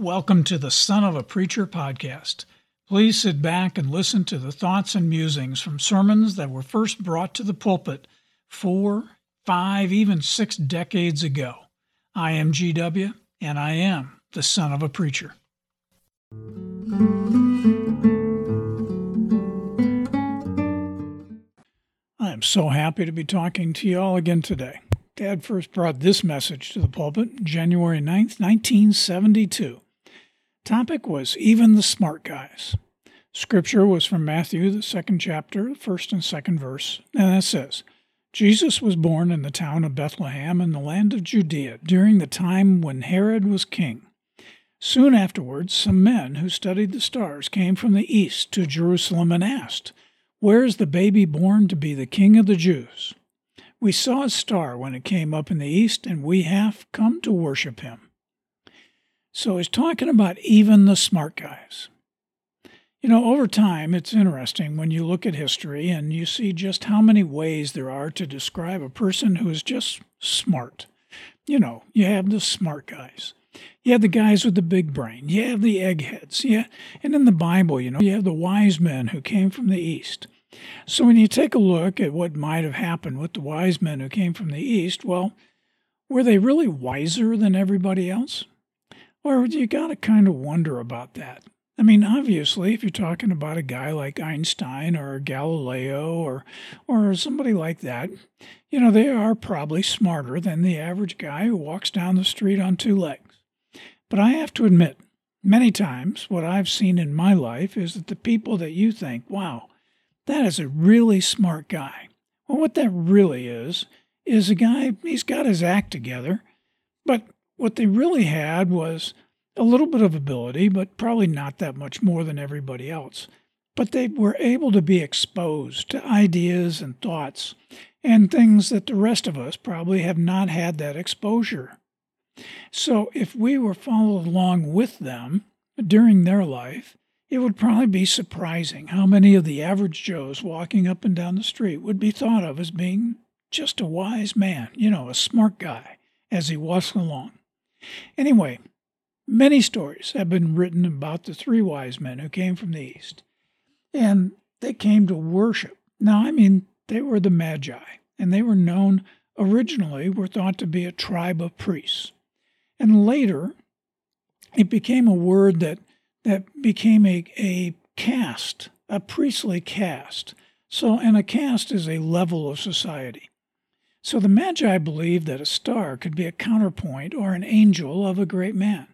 Welcome to the Son of a Preacher podcast. Please sit back and listen to the thoughts and musings from sermons that were first brought to the pulpit four, five, even six decades ago. I am GW, and I am the Son of a Preacher. I am so happy to be talking to you all again today. Dad first brought this message to the pulpit January 9th, 1972. Topic was Even the Smart Guys. Scripture was from Matthew, the second chapter, first and second verse, and it says, Jesus was born in the town of Bethlehem in the land of Judea during the time when Herod was king. Soon afterwards, some men who studied the stars came from the east to Jerusalem and asked, Where is the baby born to be the king of the Jews? We saw a star when it came up in the east, and we have come to worship him. So he's talking about even the smart guys. You know, over time, it's interesting when you look at history and you see just how many ways there are to describe a person who is just smart. You know, you have the smart guys. You have the guys with the big brain. You have the eggheads. Yeah. And in the Bible, you know, you have the wise men who came from the East. So when you take a look at what might have happened with the wise men who came from the East, well, were they really wiser than everybody else? Or you got to kind of wonder about that. I mean, obviously, if you're talking about a guy like Einstein or Galileo or or somebody like that, you know, they are probably smarter than the average guy who walks down the street on two legs. But I have to admit, many times what I've seen in my life is that the people that you think, wow, that is a really smart guy. Well, what that really is, is a guy, he's got his act together, but what they really had was a little bit of ability, but probably not that much more than everybody else. But they were able to be exposed to ideas and thoughts and things that the rest of us probably have not had that exposure. So if we were followed along with them during their life, it would probably be surprising how many of the average Joes walking up and down the street would be thought of as being just a wise man, you know, a smart guy as he walks along. Anyway, many stories have been written about the three wise men who came from the east, and they came to worship. Now, I mean, they were the Magi, and they were known originally were thought to be a tribe of priests. And later, it became a word that that became a, a caste, a priestly caste. So, and a caste is a level of society. So the Magi believed that a star could be a counterpoint or an angel of a great man.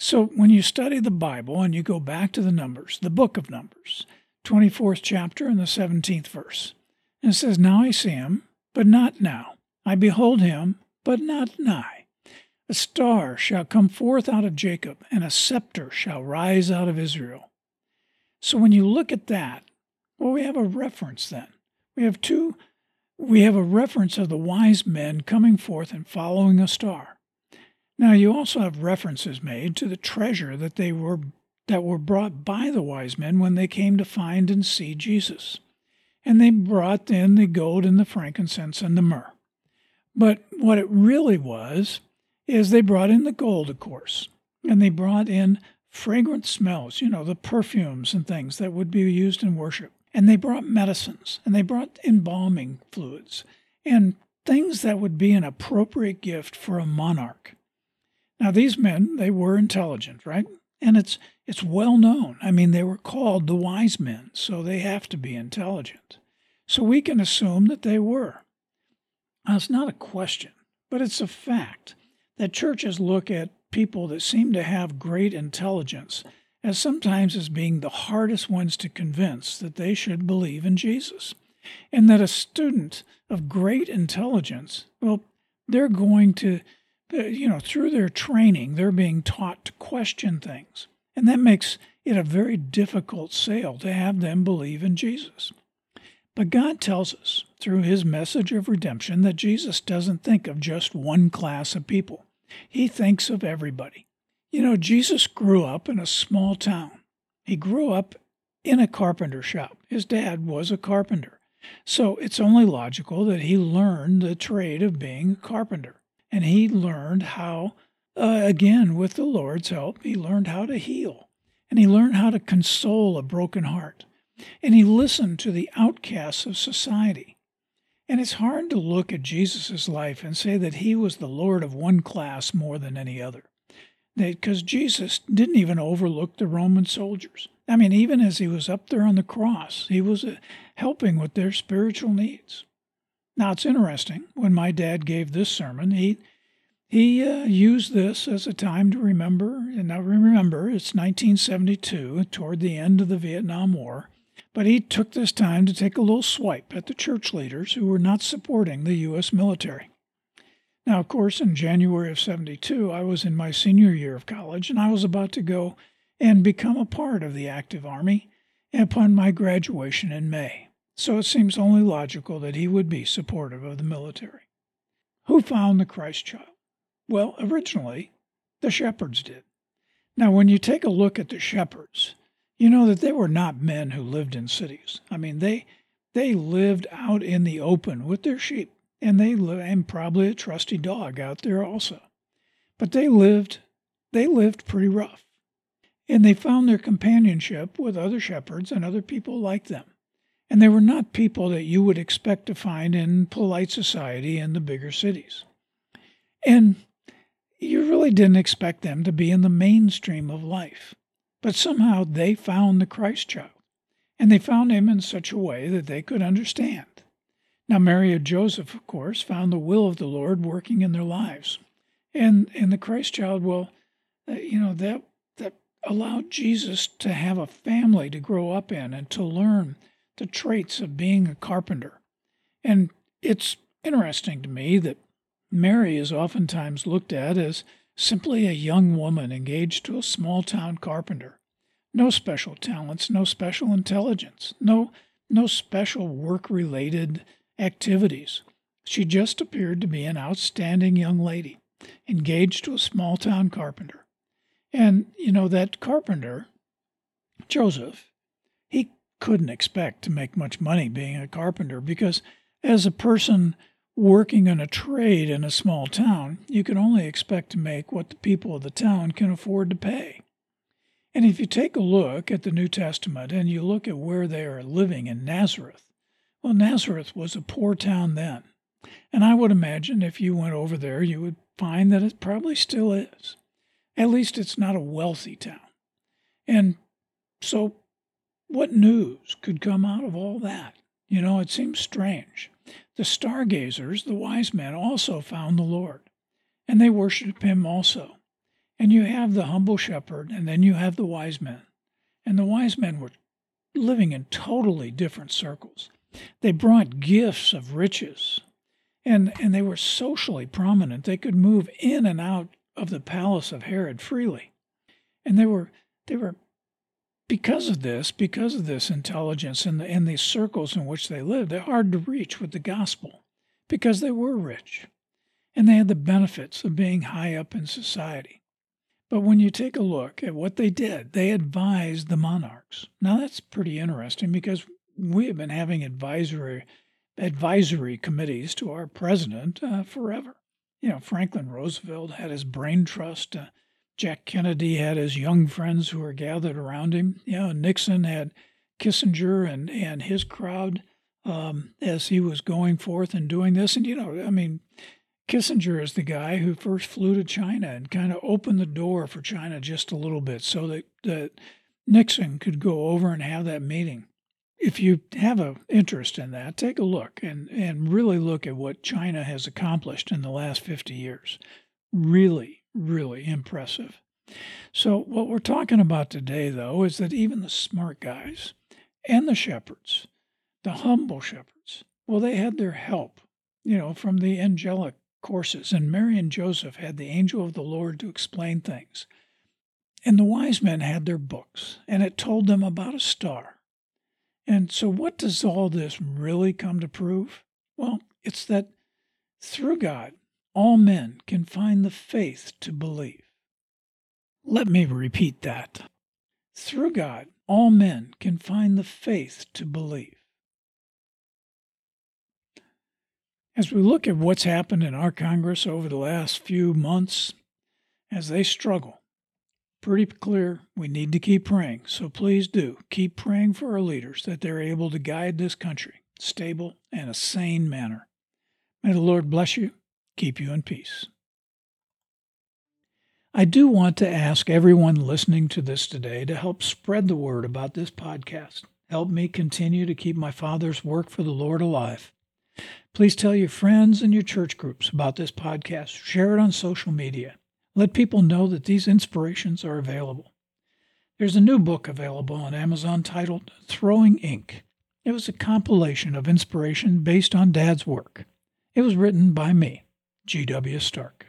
So when you study the Bible and you go back to the Numbers, the book of Numbers, 24th chapter and the 17th verse, and it says, Now I see him, but not now. I behold him, but not nigh. A star shall come forth out of Jacob, and a scepter shall rise out of Israel. So when you look at that, well, we have a reference then. We have two we have a reference of the wise men coming forth and following a star. Now you also have references made to the treasure that they were that were brought by the wise men when they came to find and see Jesus. And they brought in the gold and the frankincense and the myrrh. But what it really was is they brought in the gold, of course, and they brought in fragrant smells, you know, the perfumes and things that would be used in worship. And they brought medicines and they brought embalming fluids and things that would be an appropriate gift for a monarch. Now these men, they were intelligent, right? And it's it's well known. I mean, they were called the wise men, so they have to be intelligent. So we can assume that they were. Now, it's not a question, but it's a fact that churches look at people that seem to have great intelligence as sometimes as being the hardest ones to convince that they should believe in Jesus. And that a student of great intelligence, well, they're going to, uh, you know, through their training, they're being taught to question things. And that makes it a very difficult sale to have them believe in Jesus. But God tells us through his message of redemption that Jesus doesn't think of just one class of people, he thinks of everybody. You know, Jesus grew up in a small town. He grew up in a carpenter shop. His dad was a carpenter. So it's only logical that he learned the trade of being a carpenter. And he learned how uh, again, with the Lord's help, he learned how to heal and he learned how to console a broken heart. And he listened to the outcasts of society. And it's hard to look at Jesus' life and say that he was the Lord of one class more than any other. Because Jesus didn't even overlook the Roman soldiers. I mean, even as he was up there on the cross, he was uh, helping with their spiritual needs. Now, it's interesting. When my dad gave this sermon, he he uh, used this as a time to remember, and now remember, it's 1972, toward the end of the Vietnam War. But he took this time to take a little swipe at the church leaders who were not supporting the U.S. military. Now, of course, in January of 72, I was in my senior year of college, and I was about to go and become a part of the active army upon my graduation in May. So it seems only logical that he would be supportive of the military. Who found the Christ child? Well, originally, the shepherds did. Now, when you take a look at the shepherds, you know that they were not men who lived in cities. I mean, they they lived out in the open with their sheep, and they and probably a trusty dog out there also. But they lived they lived pretty rough, and they found their companionship with other shepherds and other people like them. And they were not people that you would expect to find in polite society in the bigger cities. And you really didn't expect them to be in the mainstream of life. But somehow they found the Christ child, and they found him in such a way that they could understand. Now, Mary and Joseph, of course, found the will of the Lord working in their lives. And, and the Christ child, well, uh, you know, that, that allowed Jesus to have a family to grow up in and to learn the traits of being a carpenter. And it's interesting to me that Mary is oftentimes looked at as simply a young woman engaged to a small town carpenter. No special talents, no special intelligence, no, no special work related activities. She just appeared to be an outstanding young lady, engaged to a small town carpenter. And, you know, that carpenter, Joseph, he couldn't expect to make much money being a carpenter because as a person working in a trade in a small town, you can only expect to make what the people of the town can afford to pay. And if you take a look at the New Testament and you look at where they are living in Nazareth, well, Nazareth was a poor town then. And I would imagine if you went over there, you would find that it probably still is. At least it's not a wealthy town. And so, what news could come out of all that? You know, it seems strange. The stargazers, the wise men, also found the Lord, and they worshiped him also. And you have the humble shepherd, and then you have the wise men. And the wise men were living in totally different circles. They brought gifts of riches, and, and they were socially prominent. They could move in and out of the palace of Herod freely. And they were they were because of this, because of this intelligence and the, and the circles in which they lived, they're hard to reach with the gospel because they were rich and they had the benefits of being high up in society. But when you take a look at what they did, they advised the monarchs. Now that's pretty interesting because we have been having advisory advisory committees to our president uh, forever. You know, Franklin Roosevelt had his brain trust. Uh, Jack Kennedy had his young friends who were gathered around him. You know, Nixon had Kissinger and, and his crowd um, as he was going forth and doing this. And, you know, I mean, Kissinger is the guy who first flew to China and kind of opened the door for China just a little bit so that, that Nixon could go over and have that meeting. If you have an interest in that, take a look and, and really look at what China has accomplished in the last 50 years. Really, really impressive. So, what we're talking about today, though, is that even the smart guys and the shepherds, the humble shepherds, well, they had their help, you know, from the angelic courses. And Mary and Joseph had the angel of the Lord to explain things. And the wise men had their books, and it told them about a star. And so, what does all this really come to prove? Well, it's that through God, all men can find the faith to believe. Let me repeat that. Through God, all men can find the faith to believe. As we look at what's happened in our Congress over the last few months, as they struggle. Pretty clear we need to keep praying, so please do keep praying for our leaders that they're able to guide this country stable and a sane manner. May the Lord bless you, keep you in peace. I do want to ask everyone listening to this today to help spread the word about this podcast. Help me continue to keep my Father's work for the Lord alive. Please tell your friends and your church groups about this podcast. Share it on social media. Let people know that these inspirations are available. There's a new book available on Amazon titled Throwing Ink. It was a compilation of inspiration based on Dad's work. It was written by me, G.W. Stark.